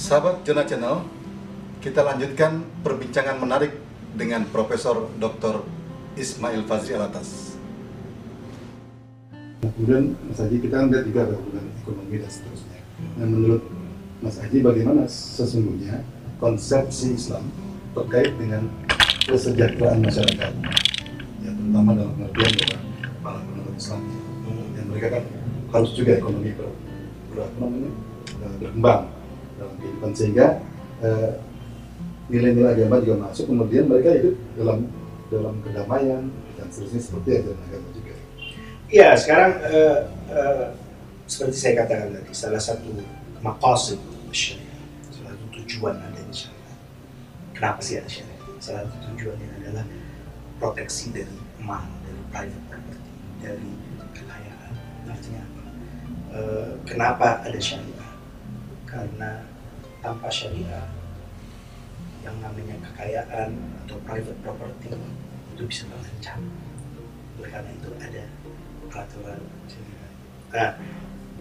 Sahabat Jona Channel, kita lanjutkan perbincangan menarik dengan Profesor Dr. Ismail Fazri Alatas. Nah, kemudian Mas Haji kita kan lihat juga ada hubungan ekonomi dan seterusnya. Nah menurut Mas Haji bagaimana sesungguhnya konsepsi Islam terkait dengan kesejahteraan masyarakat, ya terutama dalam pengertian bahwa para penganut Islam yang mereka kan harus juga ekonomi ber, ber, berkembang kehidupan sehingga eh, nilai-nilai agama juga masuk kemudian mereka hidup dalam dalam kedamaian dan seterusnya seperti ajaran agama juga. Iya, sekarang eh, eh, seperti saya katakan tadi, salah satu maqasid salah satu tujuan adanya syariah. Kenapa sih ada syariah? Salah satu tujuannya adalah proteksi dari mal, dari private property, dari kekayaan. Artinya apa? Eh, kenapa ada syariah? Karena tanpa syariah, yang namanya kekayaan atau private property itu bisa terancam. Oleh karena itu ada peraturan. Nah,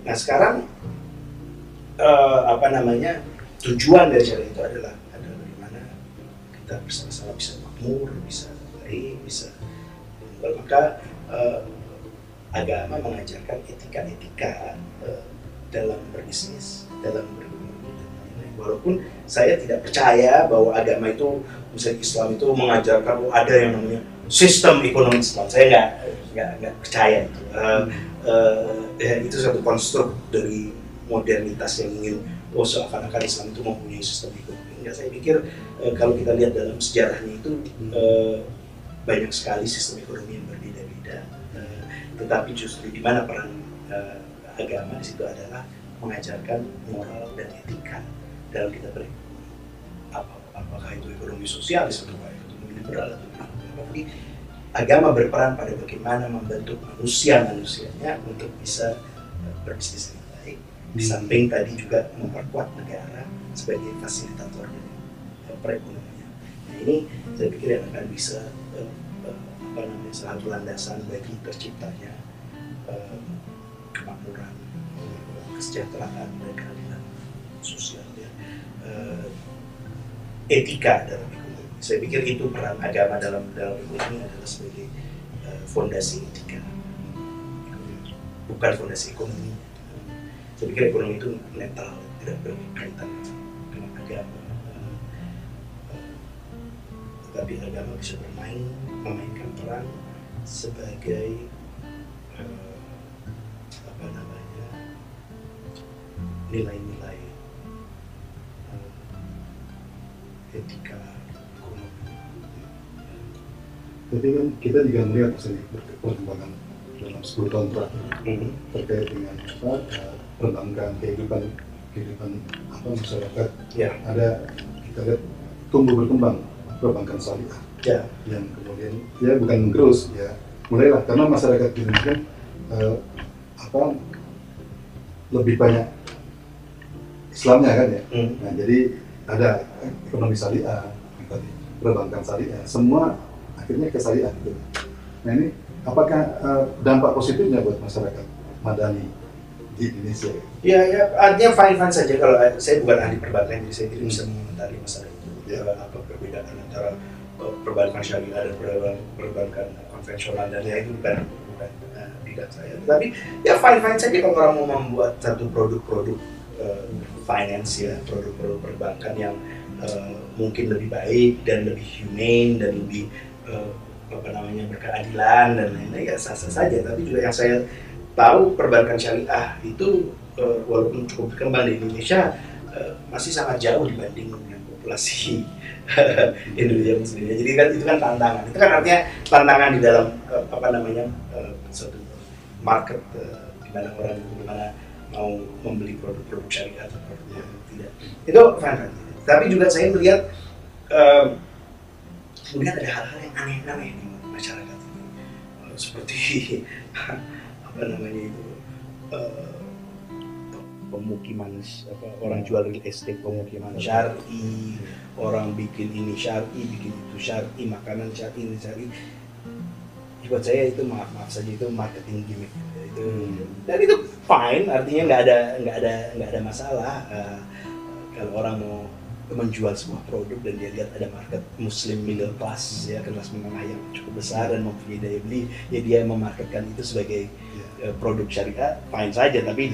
nah sekarang eh, apa namanya tujuan dari syariah itu adalah adalah bagaimana kita bersama-sama bisa makmur, bisa baik, bisa maka eh, agama mengajarkan etika-etika eh, dalam berbisnis, dalam lain-lain. Walaupun saya tidak percaya bahwa agama itu misalnya Islam itu mengajarkan oh, ada yang namanya sistem ekonomi Islam. Saya nggak nggak nggak percaya itu. Eh, eh, ya, itu satu konstruk dari modernitas yang ingin oh seakan-akan Islam itu mempunyai sistem ekonomi. Enggak, saya pikir eh, kalau kita lihat dalam sejarahnya itu eh, banyak sekali sistem ekonomi yang berbeda-beda. Eh, tetapi justru di mana peran eh, agama di situ adalah mengajarkan moral dan etika dalam kita berekonomi. Apa, apakah itu ekonomi sosialis atau ekonomi liberal atau? Tapi agama berperan pada bagaimana membentuk manusia-manusianya untuk bisa berbisnis dengan baik. Di samping tadi juga memperkuat negara sebagai fasilitator dari perekonomian. Nah ini saya pikir yang akan bisa eh, eh, apa namanya satu landasan bagi terciptanya eh, kemakmuran, kesejahteraan dan sosial ya. Eh, etika dalam ekonomi. Saya pikir itu peran agama dalam dalam ekonomi adalah sebagai eh, fondasi etika, bukan fondasi ekonomi. Saya pikir ekonomi itu netral, tidak berkaitan dengan agama. Eh, Tetapi agama bisa bermain, memainkan peran sebagai apa namanya nilai-nilai etika ekonomi. Tapi kan kita juga melihat misalnya perkembangan dalam 10 tahun terakhir Mhm. terkait dengan apa perbankan kehidupan kehidupan apa masyarakat Ya, ada kita lihat tumbuh berkembang perbankan syariah ya, yang kemudian ya bukan menggerus ya mulailah karena masyarakat di Indonesia eh, apa lebih banyak Islamnya kan ya Hmm. nah jadi ada ekonomi syariah tadi perbankan syariah semua akhirnya ke syariah gitu nah ini apakah eh, dampak positifnya buat masyarakat madani di Indonesia Ya, ya, artinya fine fine saja kalau eh, saya bukan ahli perbankan, jadi saya tidak Hmm. bisa mengomentari masalah itu. Ya. Apa perbedaan antara eh, perbankan syariah dan perbankan, perbankan konvensional dan ya itu bukan bukan bidang saya. Tapi ya fine fine saja kalau orang mau membuat satu produk-produk eh, finance ya, produk-produk perbankan yang eh, mungkin lebih baik dan lebih humane dan lebih eh, apa namanya berkeadilan dan lain-lain ya sah-sah saja. Tapi juga yang saya tahu perbankan syariah itu eh, walaupun cukup berkembang di Indonesia eh, masih sangat jauh dibanding dengan populasi Indonesia sendiri. Jadi kan itu kan tantangan. Itu kan artinya tantangan di dalam eh, apa namanya eh, suatu market eh, di mana orang di mana mau membeli produk-produk syariah atau produk yang tidak. Itu fine. Tapi juga saya melihat eh, kemudian ada hal-hal yang aneh-aneh di masyarakat ini. Eh, Seperti apa namanya itu eh, pemukiman apa orang jual real estate pemukiman syari orang bikin ini syari bikin itu syari makanan syari ini syari buat saya itu maaf maaf saja itu marketing gimmick itu dan itu fine artinya nggak ada nggak ada nggak ada masalah Eh, kalau orang mau menjual sebuah produk dan dia lihat ada market muslim middle class ya kelas menengah yang cukup besar dan mempunyai daya beli ya dia memarketkan itu sebagai Iya. uh, produk syariah fine saja. Tapi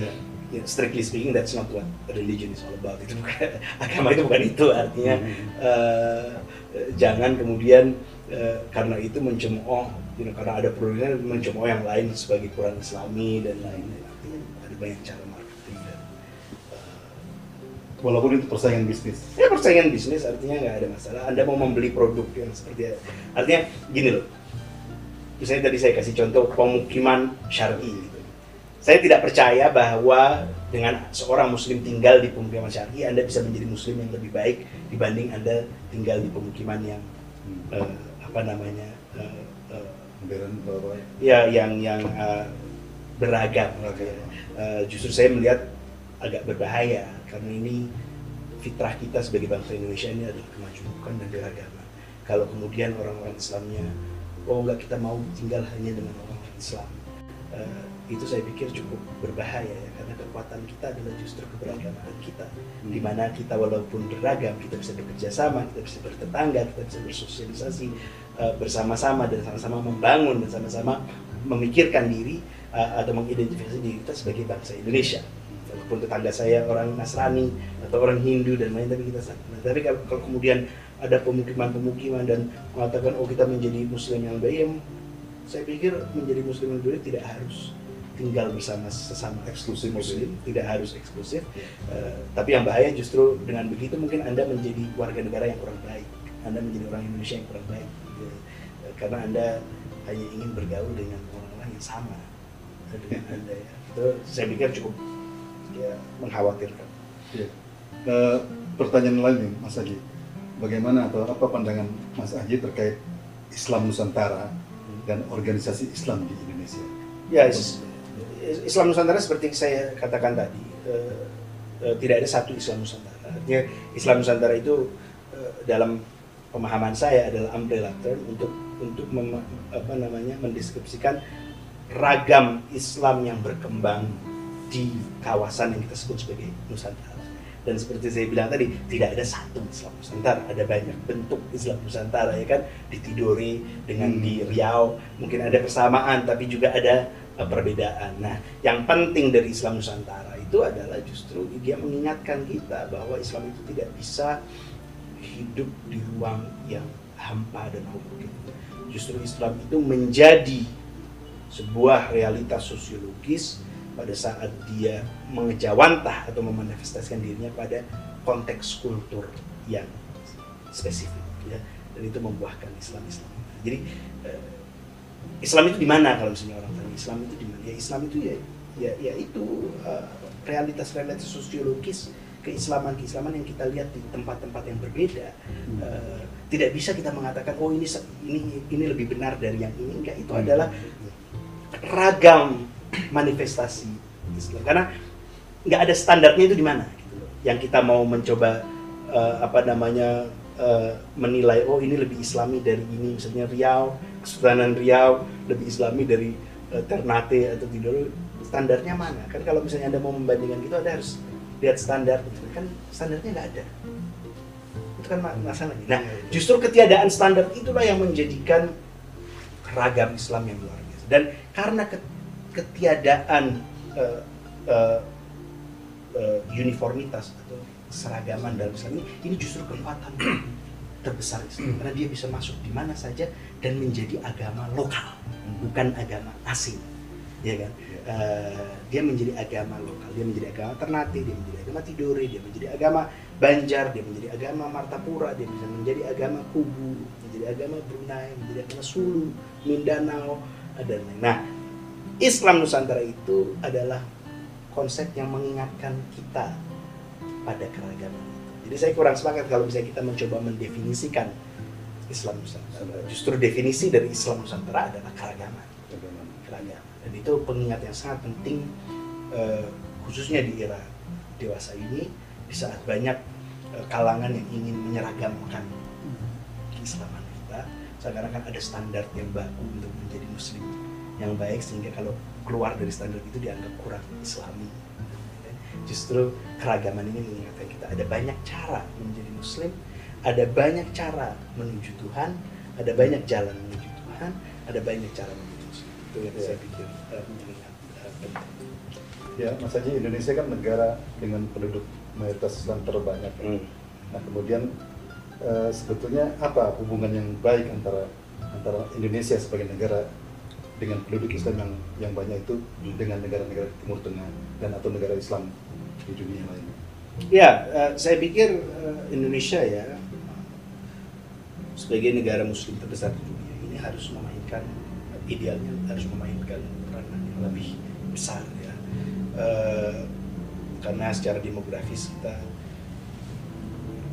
you know, strictly speaking that's not what religion is all about. Itu bukan agama itu bukan itu. Artinya eh, eh, jangan kemudian eh, karena itu mencemooh you karena ada produknya mencemooh yang lain sebagai kurang islami dan lain-lain artinya ada banyak cara marketing dan eh, Walaupun itu persaingan bisnis. ya persaingan bisnis artinya nggak ada masalah anda mau membeli produk yang seperti artinya gini loh misalnya tadi saya kasih contoh pemukiman syar'i gitu. saya tidak percaya bahwa dengan seorang muslim tinggal di pemukiman syar'i anda bisa menjadi muslim yang lebih baik dibanding anda tinggal di pemukiman yang eh, apa namanya eh, Modern ya yang yang eh, beragam Beragam. ya. Eh, justru saya melihat agak berbahaya karena ini fitrah kita sebagai bangsa Indonesia ini adalah kemajuan dan keragaman kalau kemudian orang-orang Islamnya oh enggak kita mau tinggal hanya dengan orang Islam Eh, itu saya pikir cukup berbahaya ya karena kekuatan kita adalah justru keberagaman kita. Di mana kita walaupun beragam kita bisa bekerja sama kita bisa bertetangga kita bisa bersosialisasi eh, bersama-sama dan sama-sama membangun dan sama-sama memikirkan diri eh, atau mengidentifikasi diri kita sebagai bangsa Indonesia. Walaupun tetangga saya orang Nasrani atau orang Hindu dan lain tapi kita Nah, tapi kalau, kemudian ada pemukiman-pemukiman dan mengatakan oh kita menjadi muslim yang baik ya, saya pikir menjadi muslim yang baik tidak harus tinggal bersama sesama Eksklusif muslim tidak harus eksklusif. Eh, tapi yang bahaya justru dengan begitu mungkin anda menjadi warga negara yang kurang baik. Anda menjadi orang Indonesia yang kurang baik. Gitu. Eh, karena anda hanya ingin bergaul dengan orang-orang yang sama dengan anda ya. Itu saya pikir cukup ya mengkhawatirkan. Iya. Eh, pertanyaan lain nih, Mas Haji. Bagaimana atau apa pandangan Mas Haji terkait Islam Nusantara dan organisasi Islam di Indonesia? Ya, Islam Nusantara seperti saya katakan tadi, eh, eh, tidak ada satu Islam Nusantara. Artinya Islam Nusantara itu eh, dalam pemahaman saya adalah umbrella term untuk untuk mem- apa namanya mendeskripsikan ragam Islam yang berkembang di kawasan yang kita sebut sebagai Nusantara. Dan seperti saya bilang tadi, tidak ada satu Islam Nusantara, ada banyak bentuk Islam Nusantara ya kan, di Tidore dengan di Riau, mungkin ada kesamaan tapi juga ada perbedaan. Nah, yang penting dari Islam Nusantara itu adalah justru dia mengingatkan kita bahwa Islam itu tidak bisa hidup di ruang yang hampa dan homogene. Justru Islam itu menjadi sebuah realitas sosiologis pada saat dia mengejawantah atau memanifestasikan dirinya pada konteks kultur yang spesifik ya dan itu membuahkan Islam Islam jadi eh, Islam itu di mana kalau misalnya orang tanya Islam itu di mana? Ya Islam itu ya ya, ya itu eh, realitas-realitas sosiologis keislaman keislaman yang kita lihat di tempat-tempat yang berbeda. Eh, tidak bisa kita mengatakan oh ini ini ini lebih benar dari yang ini. Enggak itu adalah ragam manifestasi Islam. Karena nggak ada standarnya itu di mana gitu loh. yang kita mau mencoba eh, apa namanya eh, menilai oh ini lebih Islami dari ini misalnya Riau Kesultanan Riau lebih Islami dari Ternate atau Tidore standarnya mana? Kan kalau misalnya anda mau membandingkan gitu anda harus lihat standar. Kan standarnya nggak ada. Itu kan ma- masalahnya nah justru ketiadaan standar itulah yang menjadikan ragam Islam yang luar biasa. Dan karena ke- ketiadaan eh, eh, eh, uniformitas atau seragaman dalam Islam ini ini justru kekuatan terbesar Islam. Karena dia bisa masuk di mana saja dan menjadi agama lokal bukan agama asing ya kan? Eh, dia menjadi agama lokal dia menjadi agama Ternate dia menjadi agama Tidore dia menjadi agama Banjar dia menjadi agama Martapura dia bisa menjadi agama Kubu menjadi agama Brunei menjadi agama Sulu Mindanao dan lain nah Islam Nusantara itu adalah konsep yang mengingatkan kita pada keragaman itu. Jadi saya kurang sepakat kalau misalnya kita mencoba mendefinisikan Islam Nusantara. Justru definisi dari Islam Nusantara adalah keragaman, keragaman. Dan itu pengingat yang sangat penting eh, khususnya di era dewasa ini di saat banyak eh, kalangan yang ingin menyeragamkan keislaman kita seakan-akan ada standar yang baku untuk menjadi muslim yang baik sehingga kalau keluar dari standar itu dianggap kurang islami Justru keragaman ini mengingatkan kita ada banyak cara menjadi Muslim, ada banyak cara menuju Tuhan, ada banyak jalan menuju Tuhan, ada banyak cara menuju Muslim. Itu yang Ya. saya pikir uh, mengingat uh, penting. Ya, Mas Haji, Indonesia kan negara dengan penduduk mayoritas Islam terbanyak. Hmm. Nah, kemudian eh, sebetulnya apa hubungan yang baik antara antara Indonesia sebagai negara dengan penduduk Islam yang yang banyak itu Hmm. dengan negara-negara Timur Tengah dan atau negara Islam di dunia lain? Ya, eh, saya pikir eh, Indonesia ya sebagai negara Muslim terbesar di dunia ini harus memainkan idealnya harus memainkan peranan yang lebih besar ya, Eh, karena secara demografis kita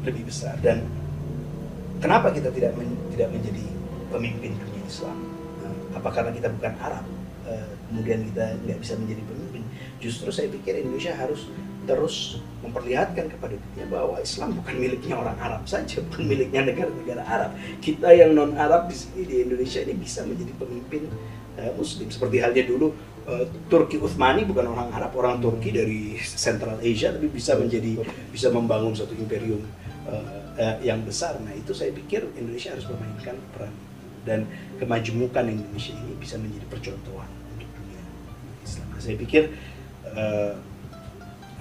lebih besar dan kenapa kita tidak men- tidak menjadi pemimpin dunia Islam? Eh, Apa karena kita bukan Arab? eh, kemudian kita nggak bisa menjadi pemimpin. Justru saya pikir Indonesia harus terus memperlihatkan kepada dunia bahwa Islam bukan miliknya orang Arab saja, bukan miliknya negara-negara Arab. Kita yang non Arab di sini di Indonesia ini bisa menjadi pemimpin eh, Muslim. Seperti halnya dulu eh, Turki Utsmani bukan orang Arab, orang Turki dari Central Asia, tapi bisa menjadi bisa membangun suatu imperium eh, eh, yang besar. Nah itu saya pikir Indonesia harus memainkan peran dan kemajemukan Indonesia ini bisa menjadi percontohan untuk dunia Islam. Nah, saya pikir eh,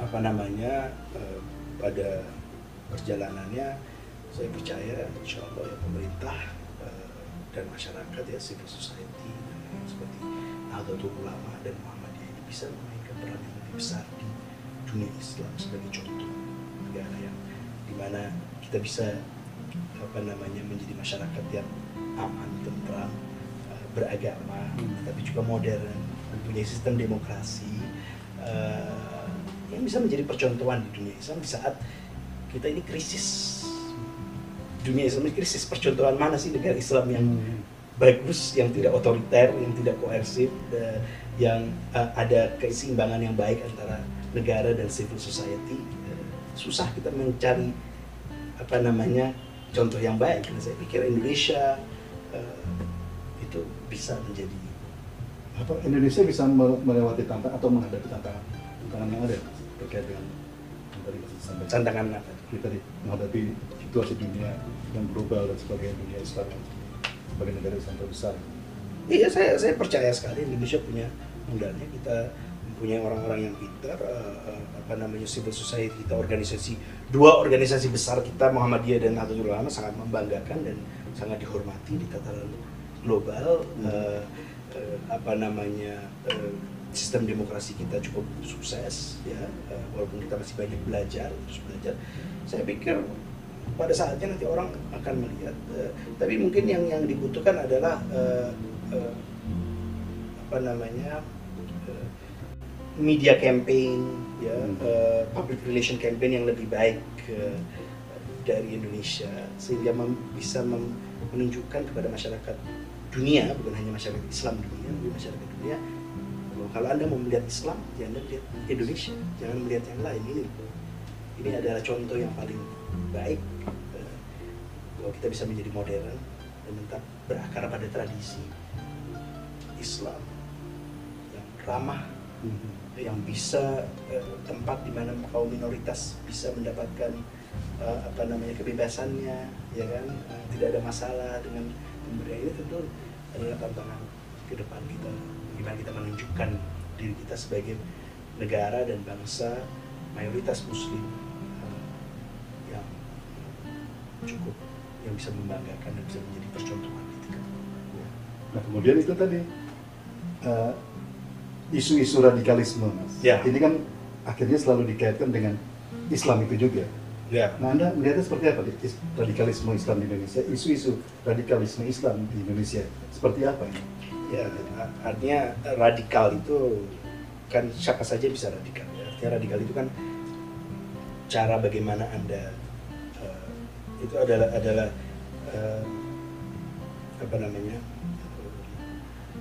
apa namanya eh, pada perjalanannya saya percaya insya Allah ya pemerintah eh, dan masyarakat ya civil society eh, seperti Nahdlatul Ulama dan Muhammadiyah ini bisa memainkan peran yang lebih besar di dunia Islam sebagai contoh negara yang di mana kita bisa apa namanya menjadi masyarakat yang aman, tentram, eh, beragama, tapi juga modern, mempunyai sistem demokrasi eh, yang bisa menjadi percontohan di dunia Islam di saat kita ini krisis dunia Islam ini krisis percontohan mana sih negara Islam yang bagus, yang tidak otoriter, yang tidak koersif, yang eh, ada keseimbangan yang baik antara negara dan civil society. Eh, susah kita mencari apa namanya contoh yang baik. Nah, saya pikir Indonesia eh, itu bisa menjadi Apa Indonesia bisa me- melewati tantangan atau menghadapi tantangan tantangan yang ada terkait dengan tantangan kita di- menghadapi situasi dunia yang global dan sebagainya dunia Islam sebagai negara Islam terbesar. Iya, saya saya percaya sekali Indonesia punya modalnya kita mempunyai orang-orang yang pintar, eh, apa namanya civil society kita, organisasi dua organisasi besar kita Muhammadiyah dan Nahdlatul Ulama sangat membanggakan dan sangat dihormati di tataran global. Eh, eh, apa namanya eh, sistem demokrasi kita cukup sukses ya, eh, walaupun kita masih banyak belajar terus belajar. Saya pikir pada saatnya nanti orang akan melihat eh, tapi mungkin yang yang dibutuhkan adalah eh, eh, apa namanya media campaign ya eh, public relation campaign yang lebih baik eh, dari Indonesia sehingga mem- bisa mem- menunjukkan kepada masyarakat dunia bukan hanya masyarakat Islam dunia tapi masyarakat dunia kalau anda mau melihat Islam ya anda lihat Indonesia jangan melihat yang lain ini ini adalah contoh yang paling baik eh, bahwa kita bisa menjadi modern dan tetap berakar pada tradisi Islam yang ramah yang bisa eh, tempat di mana kaum minoritas bisa mendapatkan eh, apa namanya kebebasannya ya kan? Tidak ada masalah dengan pemberian. Ini tentu adalah tantangan ke depan kita bagaimana kita menunjukkan diri kita sebagai negara dan bangsa mayoritas muslim eh, yang cukup yang bisa membanggakan dan bisa menjadi percontohan gitu kan. Nah kemudian itu tadi eh, isu-isu radikalisme, mas. Ya. Ini kan akhirnya selalu dikaitkan dengan Islam itu juga. Ya. Nah anda melihatnya seperti apa di is- radikalisme Islam di Indonesia? Isu-isu radikalisme Islam di Indonesia seperti apa ini? Ya, artinya radikal itu kan siapa saja bisa radikal. Ya. Artinya radikal itu kan cara bagaimana anda eh, itu adalah adalah eh, apa namanya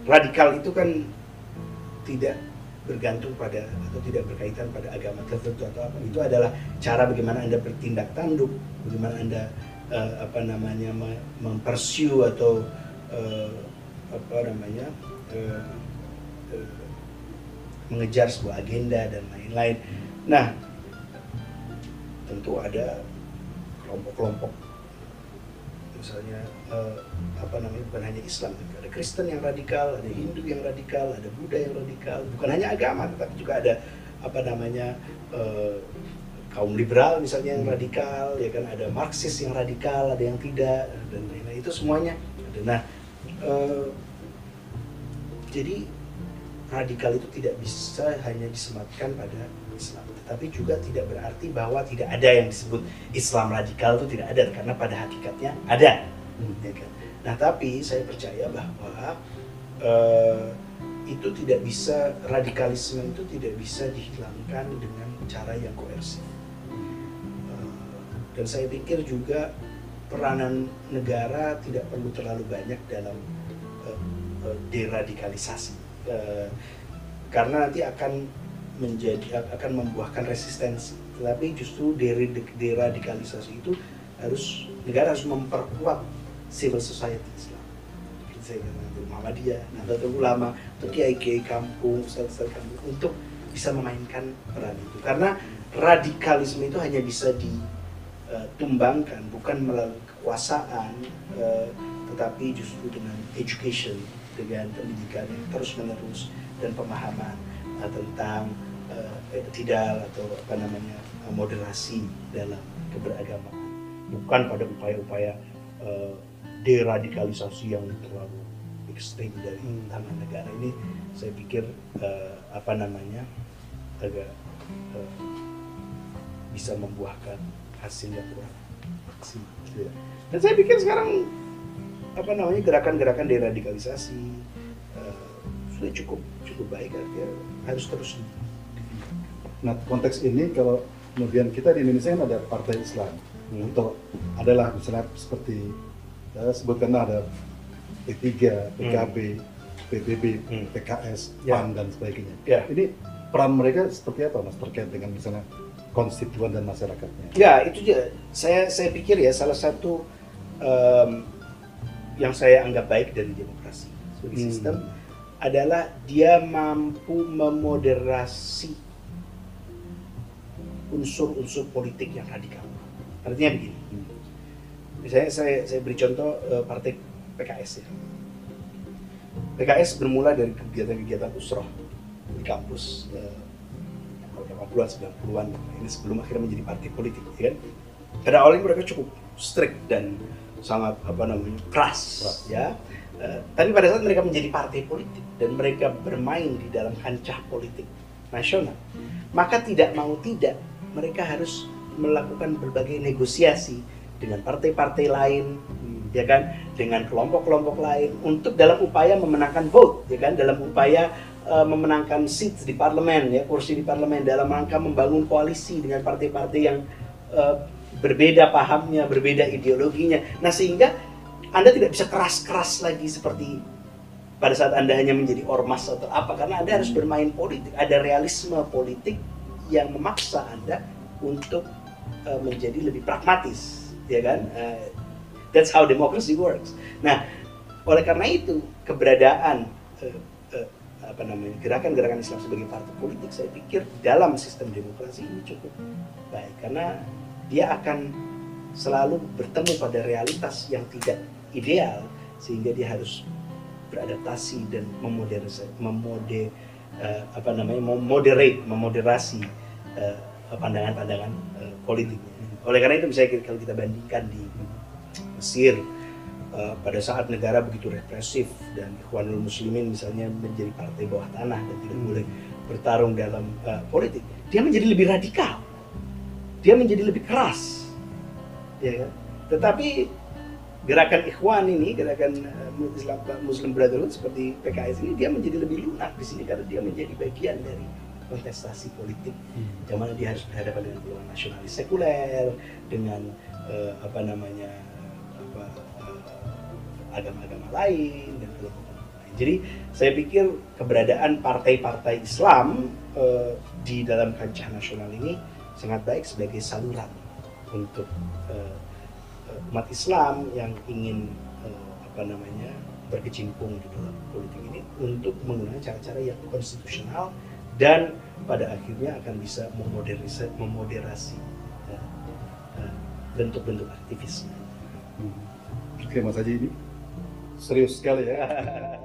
radikal itu kan tidak bergantung pada atau tidak berkaitan pada agama tertentu atau apa itu adalah cara bagaimana anda bertindak tanduk bagaimana anda eh, apa namanya me- mempersiu atau eh, apa namanya eh, eh, mengejar sebuah agenda dan lain-lain. Nah, tentu ada kelompok-kelompok misalnya eh, apa namanya bukan hanya Islam ada Kristen yang radikal, ada Hindu yang radikal, ada Buddha yang radikal, bukan hanya agama tetapi juga ada apa namanya eh, kaum liberal misalnya yang radikal, ya kan ada Marxis yang radikal, ada yang tidak dan lain-lain itu semuanya. Nah, eh, jadi radikal itu tidak bisa hanya disematkan pada Islam, tetapi juga tidak berarti bahwa tidak ada yang disebut Islam radikal itu tidak ada karena pada hakikatnya ada. Ya kan? Nah, tapi saya percaya bahwa eh, itu tidak bisa radikalisme itu tidak bisa dihilangkan dengan cara yang koersif. Eh, dan saya pikir juga peranan negara tidak perlu terlalu banyak dalam eh, eh, deradikalisasi Eh, karena nanti akan menjadi akan membuahkan resistensi. Tetapi justru deradikalisasi itu harus negara harus memperkuat civil society Islam. Saya itu Muhammadiyah, Nahdlatul Ulama, atau kiai-kiai kampung, ustaz-ustaz kampung untuk bisa memainkan peran itu. Karena radikalisme itu hanya bisa ditumbangkan bukan melalui kekuasaan, eh, tetapi justru dengan education, dengan pendidikan yang terus menerus dan pemahaman uh, tentang uh, tidak atau apa namanya uh, moderasi dalam keberagamaan bukan pada upaya-upaya uh, deradikalisasi yang terlalu ekstrim dari tanah negara. Ini saya pikir uh, apa namanya agak uh, bisa membuahkan hasil yang kurang maksimal. Dan saya pikir sekarang apa namanya gerakan-gerakan deradikalisasi uh, sudah cukup cukup baik artinya harus terus. Nah konteks ini kalau kemudian kita di Indonesia kan ada partai Islam Hmm. atau adalah misalnya seperti ya, sebutkanlah ada P3, PKB, PBB, Hmm. PKS, Ya. PAN dan sebagainya. Ya. Ini peran mereka seperti apa mas terkait dengan misalnya konstituen dan masyarakatnya? Ya itu juga saya saya pikir ya salah satu em, yang saya anggap baik dari demokrasi sebagai Hmm. sistem adalah dia mampu memoderasi unsur-unsur politik yang radikal. Artinya begini, misalnya saya saya beri contoh eh, partai PKS ya. PKS bermula dari kegiatan-kegiatan usroh di kampus eh, 80-an, 90-an ini sebelum akhirnya menjadi partai politik ya kan. Pada awalnya mereka cukup strict dan sangat apa namanya keras, ya. Eh, tapi pada saat mereka menjadi partai politik dan mereka bermain di dalam kancah politik nasional, maka tidak mau tidak mereka harus melakukan berbagai negosiasi dengan partai-partai lain, ya kan, dengan kelompok-kelompok lain untuk dalam upaya memenangkan vote, ya kan, dalam upaya eh, memenangkan seats di parlemen, ya kursi di parlemen dalam rangka membangun koalisi dengan partai-partai yang eh, berbeda pahamnya, berbeda ideologinya. Nah sehingga anda tidak bisa keras-keras lagi seperti pada saat Anda hanya menjadi ormas atau apa karena Anda harus bermain politik. Ada realisme politik yang memaksa Anda untuk uh, menjadi lebih pragmatis, ya kan? Uh, that's how democracy works. Nah, oleh karena itu keberadaan uh, uh, apa namanya gerakan-gerakan Islam sebagai partai politik saya pikir dalam sistem demokrasi ini cukup baik karena dia akan selalu bertemu pada realitas yang tidak ideal sehingga dia harus beradaptasi dan memoderasi, memode eh, apa namanya memoderate, memoderasi eh, pandangan-pandangan eh, politiknya. Oleh karena itu misalnya kalau kita bandingkan di Mesir eh, pada saat negara begitu represif dan Ikhwanul Muslimin misalnya menjadi partai bawah tanah dan tidak boleh bertarung dalam eh, politik, dia menjadi lebih radikal, dia menjadi lebih keras, ya kan? Tetapi gerakan Ikhwan ini, gerakan eh, Islam Muslim Brotherhood seperti PKS ini, dia menjadi lebih lunak di sini karena dia menjadi bagian dari kontestasi politik. Yang mana dia harus berhadapan dengan golongan nasionalis sekuler dengan eh, apa namanya agama-agama lain dan kelompok-kelompok lain. Jadi saya pikir keberadaan partai-partai Islam eh, di dalam kancah nasional ini sangat baik sebagai saluran untuk eh, eh, umat Islam yang ingin eh, apa namanya berkecimpung di dalam politik ini untuk menggunakan cara-cara yang konstitusional dan pada akhirnya akan bisa memoderasi, memoderasi eh, eh, bentuk-bentuk aktivisme. Oke Mas Haji ini serius sekali ya.